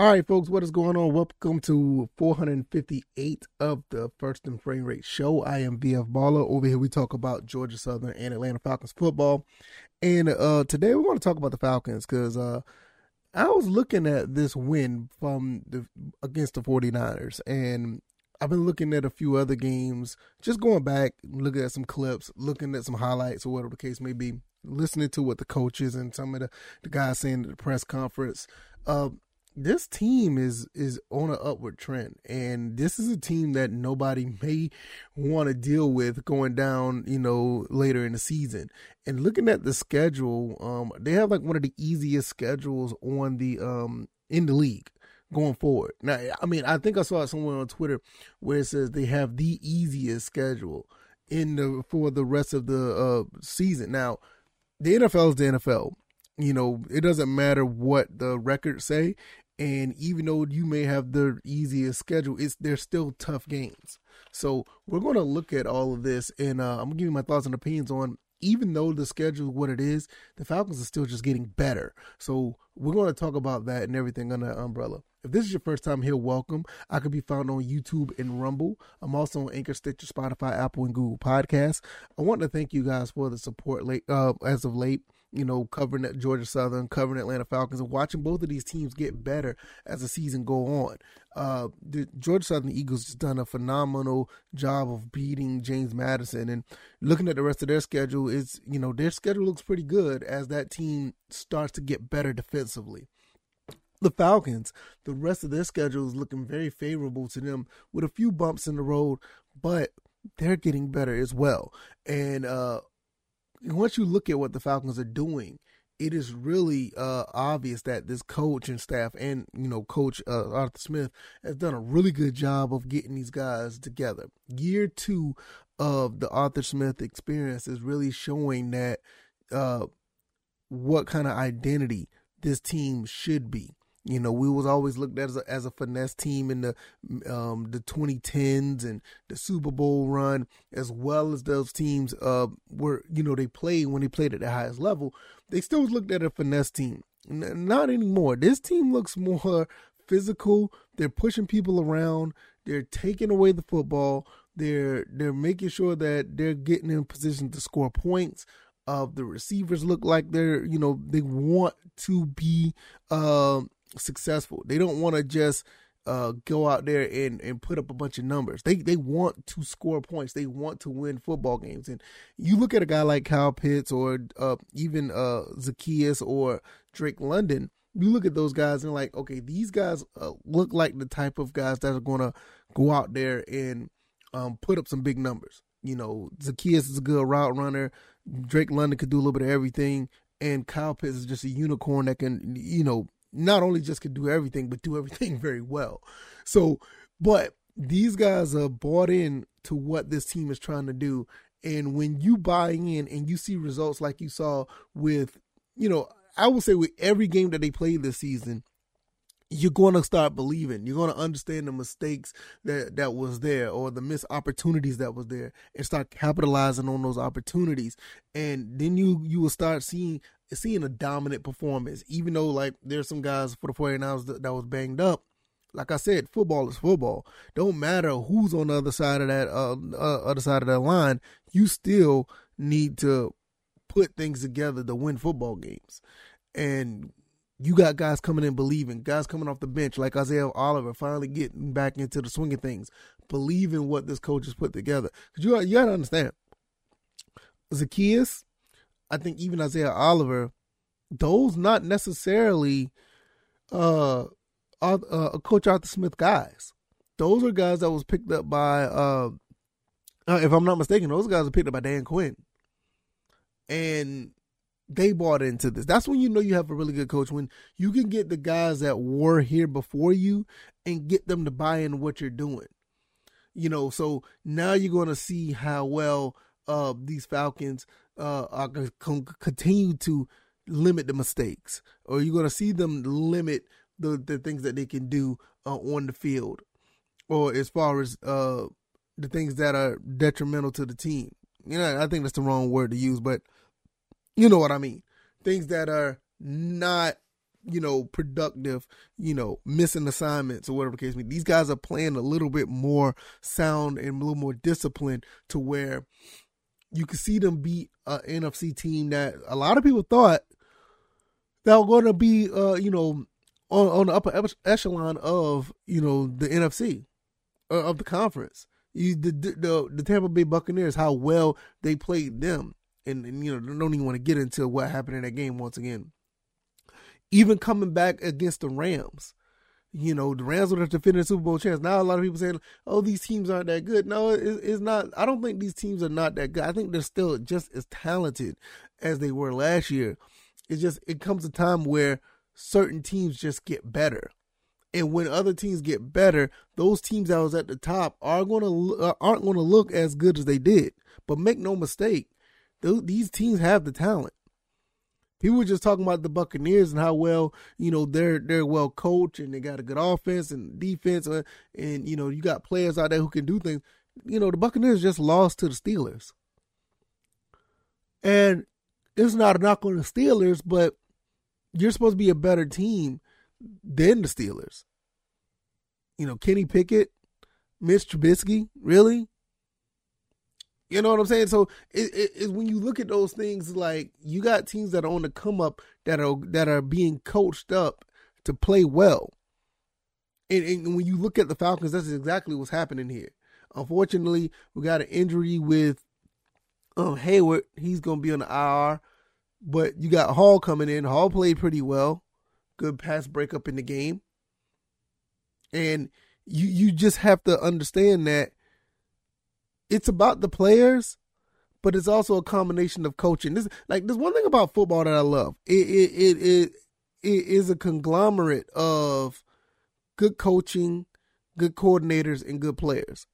All right, folks, what is going on? Welcome to 458 of the First and Frame Rate Show. I am VF Baller. Over here, we talk about Georgia Southern and Atlanta Falcons football. And uh, today, we're going to talk about the Falcons because uh, I was looking at this win from the against the 49ers, and I've been looking at a few other games, just going back, looking at some clips, looking at some highlights or whatever the case may be, listening to what the coaches and some of the, the guys saying at the press conference. Uh, this team is is on an upward trend. And this is a team that nobody may want to deal with going down you know later in the season. And looking at the schedule um they have like one of the easiest schedules on the um in the league going forward. Now i mean i think i saw it somewhere on twitter where it says they have the easiest schedule in the for the rest of the uh season. Now the nfl is the nfl you know, it doesn't matter what the records say. And even though you may have the easiest schedule, it's they're still tough games. So we're going to look at all of this, and uh, I'm going to give you my thoughts and opinions on. Even though the schedule is what it is, the Falcons are still just getting better. So we're going to talk about that and everything under that umbrella. If this is your first time here, welcome. I could be found on YouTube and Rumble. I'm also on Anchor, Stitcher, Spotify, Apple, and Google Podcasts. I want to thank you guys for the support late uh, as of late you know, covering at Georgia Southern, covering Atlanta Falcons, and watching both of these teams get better as the season go on. Uh, the Georgia Southern Eagles just done a phenomenal job of beating James Madison, and looking at the rest of their schedule, is you know their schedule looks pretty good as that team starts to get better defensively. The Falcons, the rest of their schedule is looking very favorable to them with a few bumps in the road, but they're getting better as well. And uh, once you look at what the Falcons are doing, it is really uh, obvious that this coach and staff and you know coach uh, Arthur Smith has done a really good job of getting these guys together. Year two of the Arthur Smith experience is really showing that uh, what kind of identity this team should be. You know, we was always looked at as a, as a finesse team in the um, the 2010s and the Super Bowl run, as well as those teams uh, were, you know, they played when they played at the highest level. They still looked at a finesse team. N- not anymore. This team looks more physical. They're pushing people around. They're taking away the football. They're they're making sure that they're getting in position to score points. Uh, the receivers look like they're, you know, they want to be. Uh, successful. They don't want to just uh, go out there and, and put up a bunch of numbers. They they want to score points. They want to win football games. And you look at a guy like Kyle Pitts or uh, even uh, Zaccheaus or Drake London. You look at those guys and like, okay, these guys uh, look like the type of guys that are going to go out there and um, put up some big numbers. You know, Zaccheaus is a good route runner. Drake London could do a little bit of everything, and Kyle Pitts is just a unicorn that can, you know, not only just could do everything, but do everything very well. So, but these guys are bought in to what this team is trying to do. And when you buy in and you see results like you saw with, you know, I would say with every game that they played this season, you're going to start believing. You're going to understand the mistakes that that was there or the missed opportunities that was there and start capitalizing on those opportunities. And then you you will start seeing seeing a dominant performance, even though like there's some guys for the 49ers that, that was banged up. Like I said, football is football. Don't matter who's on the other side of that uh, uh, other side of that line. You still need to put things together to win football games. And you got guys coming in believing, guys coming off the bench like Isaiah Oliver finally getting back into the swing of things, believing what this coach has put together. Because you, you got to understand, Zaccheaus, I think even Isaiah Oliver, those not necessarily uh, uh, Coach Arthur Smith guys. Those are guys that was picked up by, uh, uh, if I'm not mistaken, those guys were picked up by Dan Quinn. And they bought into this. That's when you know you have a really good coach when you can get the guys that were here before you and get them to buy in what you're doing. You know, so now you're going to see how well uh, these Falcons uh, are going to continue to limit the mistakes, or you're going to see them limit the the things that they can do uh, on the field, or as far as uh, the things that are detrimental to the team. You know, I think that's the wrong word to use, but you know what I mean. Things that are not you know, productive, you know, missing assignments or whatever the case may be. These guys are playing a little bit more sound and a little more disciplined to where you can see them beat an NFC team that a lot of people thought that were going to be, uh, you know, on, on the upper echelon of, you know, the NFC, uh, of the conference. You, the, the the Tampa Bay Buccaneers, how well they played them, and, and you know, don't even want to get into what happened in that game once again even coming back against the Rams. You know, the Rams would have defended the Super Bowl chance. Now a lot of people saying, "Oh, these teams aren't that good." No, it's not. I don't think these teams are not that good. I think they're still just as talented as they were last year. It's just it comes a time where certain teams just get better, and when other teams get better, those teams that was at the top are going to uh, aren't going to look as good as they did. But make no mistake, these teams have the talent. People were just talking about the Buccaneers and how well you know they're they're well coached and they got a good offense and defense and, uh, and you know you got players out there who can do things. You know the Buccaneers just lost to the Steelers, and it's not a knock on the Steelers, but you're supposed to be a better team than the Steelers. You know Kenny Pickett, Mitch Trubisky, really? You know what I'm saying? So it, it, it, when you look at those things, like you got teams that are on the come up that are that are being coached up to play well. And, and when you look at the Falcons, that's exactly what's happening here. Unfortunately, we got an injury with um, Hayward. He's going to be on the IR. But you got Hall coming in. Hall played pretty well. Good pass breakup in the game. And you you just have to understand that it's about the players, but it's also a combination of coaching. This like there's one thing about football that I love. It it it it, it is a conglomerate of good coaching, good coordinators, and good players.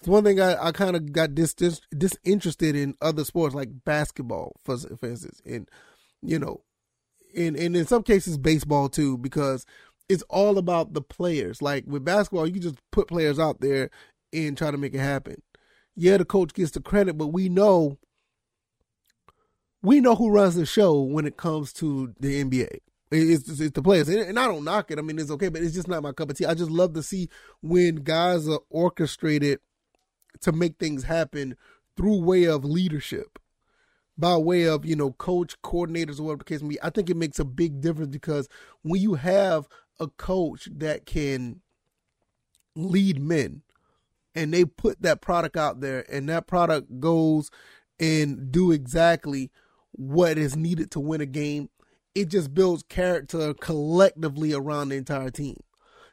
It's one thing I, I kind of got dis, dis, disinterested in other sports like basketball, for, for instance, and you know, and and in some cases baseball too, because it's all about the players. Like with basketball, you can just put players out there and try to make it happen yeah, the coach gets the credit, but we know we know who runs the show when it comes to the NBA. It's, it's, it's the players, and I don't knock it. I mean, it's okay, but it's just not my cup of tea. I just love to see when guys are orchestrated to make things happen through way of leadership, by way of you know coach, coordinators, or whatever the case may be. I think it makes a big difference because when you have a coach that can lead men, and they put that product out there and that product goes and do exactly what is needed to win a game, it just builds character collectively around the entire team.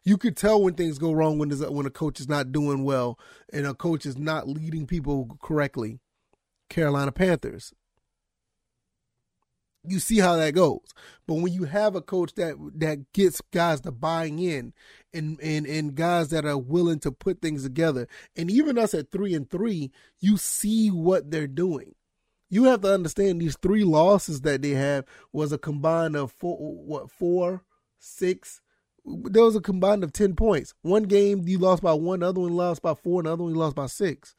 You could tell when things go wrong when when a coach is not doing well and a coach is not leading people correctly. Carolina Panthers you see how that goes. But when you have a coach that that gets guys to buying in and and and guys that are willing to put things together, and even us at three and three, you see what they're doing. You have to understand these three losses that they have was a combined of four, what four, six. There was a combined of ten points. One game you lost by one, other one lost by four, another one you lost by six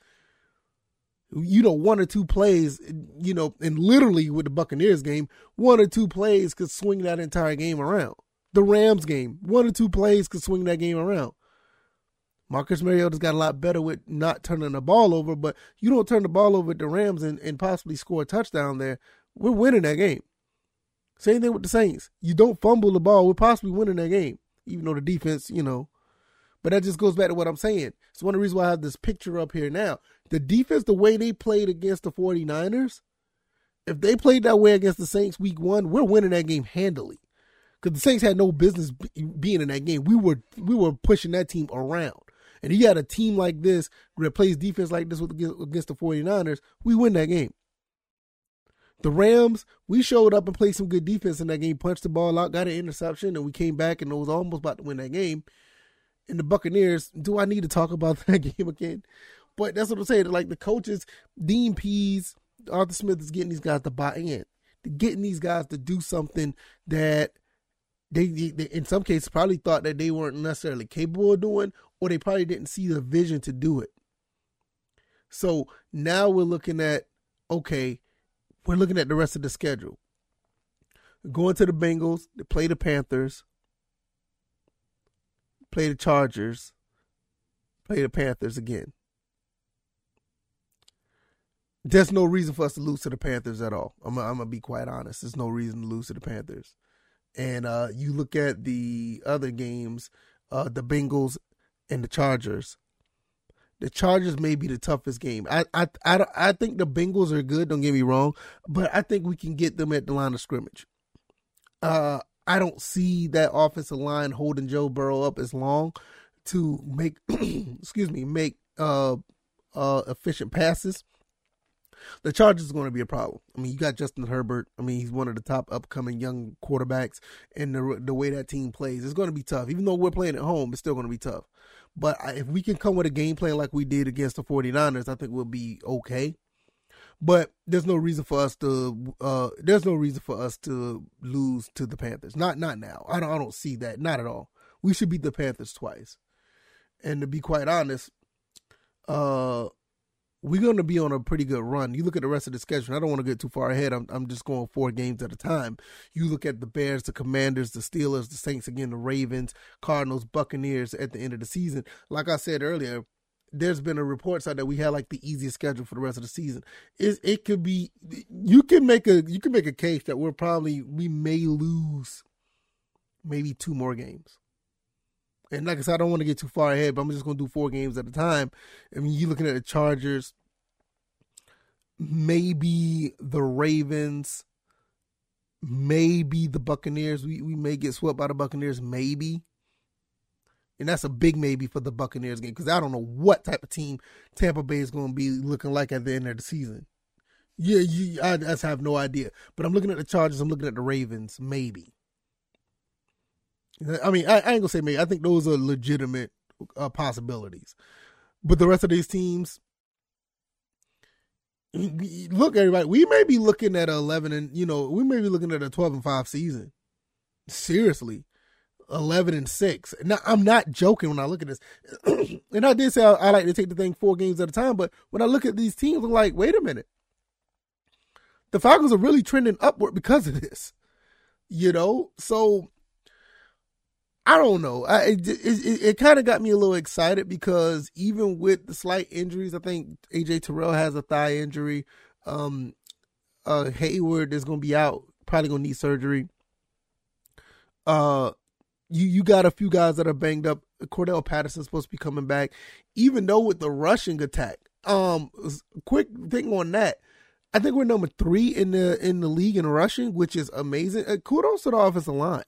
you know, one or two plays, you know, and literally with the Buccaneers game, one or two plays could swing that entire game around. The Rams game, one or two plays could swing that game around. Marcus Mariota's got a lot better with not turning the ball over, but you don't turn the ball over at the Rams and, and possibly score a touchdown there, we're winning that game. Same thing with the Saints. You don't fumble the ball, we're possibly winning that game, even though the defense, you know. But that just goes back to what I'm saying. It's one of the reasons why I have this picture up here now the defense, the way they played against the 49ers, if they played that way against the Saints week one, we're winning that game handily. Because the Saints had no business being in that game. We were we were pushing that team around. And you got a team like this that plays defense like this with, against the 49ers, we win that game. The Rams, we showed up and played some good defense in that game, punched the ball out, got an interception, and we came back and it was almost about to win that game. And the Buccaneers, do I need to talk about that game again? But that's what I'm saying. Like the coaches, Dean Pees, Arthur Smith is getting these guys to buy in, getting these guys to do something that they, they, in some cases probably thought that they weren't necessarily capable of doing, or they probably didn't see the vision to do it. So now we're looking at okay, we're looking at the rest of the schedule. going to the Bengals, they play the Panthers, play the Chargers, play the Panthers again. There's no reason for us to lose to the Panthers at all. I'm, I'm gonna be quite honest. There's no reason to lose to the Panthers. And uh, you look at the other games, uh, the Bengals and the Chargers. The Chargers may be the toughest game. I, I I I think the Bengals are good. Don't get me wrong, but I think we can get them at the line of scrimmage. Uh, I don't see that offensive line holding Joe Burrow up as long to make excuse me make uh uh efficient passes. The Chargers is going to be a problem. I mean, you got Justin Herbert. I mean, he's one of the top upcoming young quarterbacks, and the the way that team plays, it's going to be tough. Even though we're playing at home, it's still going to be tough. But if we can come with a game plan like we did against the 49ers, I think we'll be okay. But there's no reason for us to uh, there's no reason for us to lose to the Panthers. Not not now. I don't I don't see that. Not at all. We should beat the Panthers twice. And to be quite honest, uh we're going to be on a pretty good run. You look at the rest of the schedule. I don't want to get too far ahead. I'm, I'm just going four games at a time. You look at the Bears, the Commanders, the Steelers, the Saints again, the Ravens, Cardinals, Buccaneers at the end of the season. Like I said earlier, there's been a report side that we had like the easiest schedule for the rest of the season. It, it could be you can make a you can make a case that we're probably we may lose maybe two more games. And like I said, I don't want to get too far ahead, but I'm just going to do four games at a time. I mean, you're looking at the Chargers, maybe the Ravens, maybe the Buccaneers. We we may get swept by the Buccaneers, maybe. And that's a big maybe for the Buccaneers game because I don't know what type of team Tampa Bay is going to be looking like at the end of the season. Yeah, you, I just have no idea. But I'm looking at the Chargers. I'm looking at the Ravens, maybe. I mean, I, I ain't gonna say maybe. I think those are legitimate uh, possibilities. But the rest of these teams, look, everybody, we may be looking at a eleven and you know we may be looking at a twelve and five season. Seriously, eleven and six. Now I'm not joking when I look at this, and I did say I, I like to take the thing four games at a time. But when I look at these teams, I'm like, wait a minute, the Falcons are really trending upward because of this. You know, so I don't know. I, it it, it kind of got me a little excited because even with the slight injuries, I think AJ Terrell has a thigh injury. Um, uh, Hayward is going to be out, probably going to need surgery. Uh, you you got a few guys that are banged up. Cordarrelle Patterson's supposed to be coming back, even though with the rushing attack. Um, quick thing on that. I think we're number three in the in the league in rushing, which is amazing. Uh, kudos to the offensive line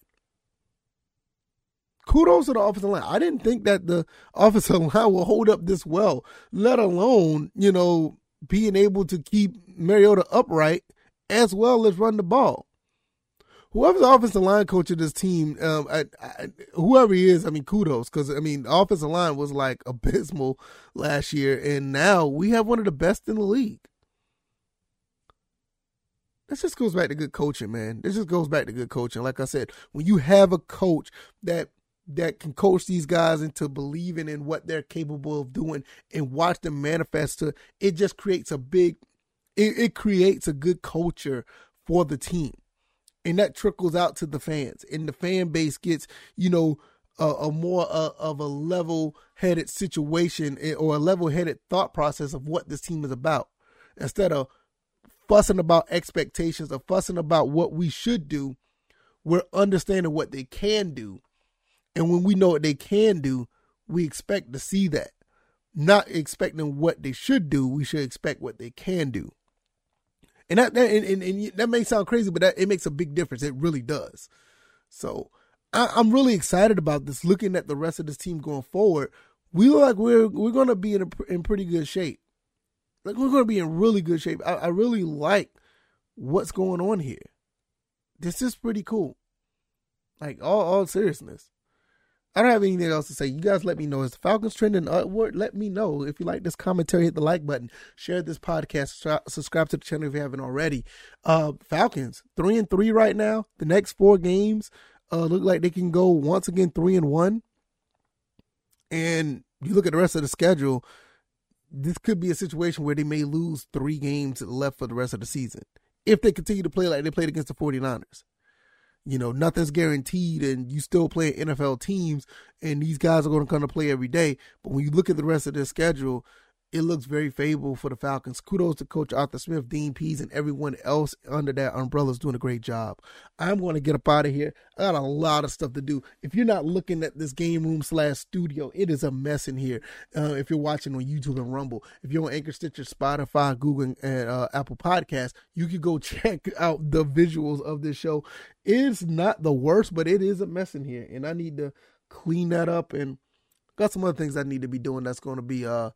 kudos to the offensive line. I didn't think that the offensive line will hold up this well, let alone, you know, being able to keep Mariota upright as well as run the ball. Whoever's the offensive line coach of this team, um, I, I, whoever he is, I mean, kudos. Because, I mean, the offensive line was like abysmal last year, and now we have one of the best in the league. This just goes back to good coaching, man. This just goes back to good coaching. Like I said, when you have a coach that that can coach these guys into believing in what they're capable of doing and watch them manifest to it just creates a big it, it creates a good culture for the team. And that trickles out to the fans. And the fan base gets you know a, a more of a level headed situation eh, or a level headed thought process of what this team is about. Instead of fussing about expectations or fussing about what we should do we're understanding what they can do and when we know what they can do, we expect to see that. Not expecting what they should do, we should expect what they can do. And that, that and, and, and that may sound crazy, but that, it makes a big difference. It really does. So I, I'm really excited about this. Looking at the rest of this team going forward, we look like we're we're going to be in a, in pretty good shape. Like we're going to be in really good shape. I, I really like what's going on here. This is pretty cool. Like all all seriousness. I don't have anything else to say. You guys let me know. Is the Falcons trending upward? Let me know. If you like this commentary, hit the like button. Share this podcast. Subscribe to the channel if you haven't already. Uh, Falcons, three and three right now. The next four games uh, look like they can go once again three and one. And you look at the rest of the schedule, this could be a situation where they may lose three games left for the rest of the season if they continue to play like they played against the 49ers. You know, nothing's guaranteed, and you still play NFL teams, and these guys are going to come to play every day. But when you look at the rest of their schedule, it looks very favorable for the Falcons. Kudos to Coach Arthur Smith, Dean Pees, and everyone else under that umbrella is doing a great job. I'm going to get up out of here. I got a lot of stuff to do. If you're not looking at this game room slash studio, it is a mess in here. Uh, if you're watching on YouTube and Rumble, if you're on Anchor, Stitcher, Spotify, Google, and uh, Apple Podcasts, you can go check out the visuals of this show. It's not the worst, but it is a mess in here, and I need to clean that up and got some other things I need to be doing. That's going to be uh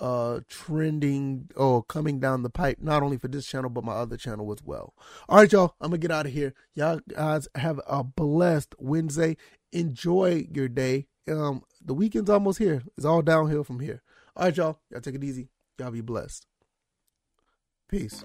uh trending or coming down the pipe not only for this channel but my other channel as well. All right y'all i'm gonna get out of here. Y'all guys have a blessed wednesday. Enjoy your day. Um the weekend's almost here. It's all downhill from here. All right y'all y'all take it easy. Y'all be blessed. Peace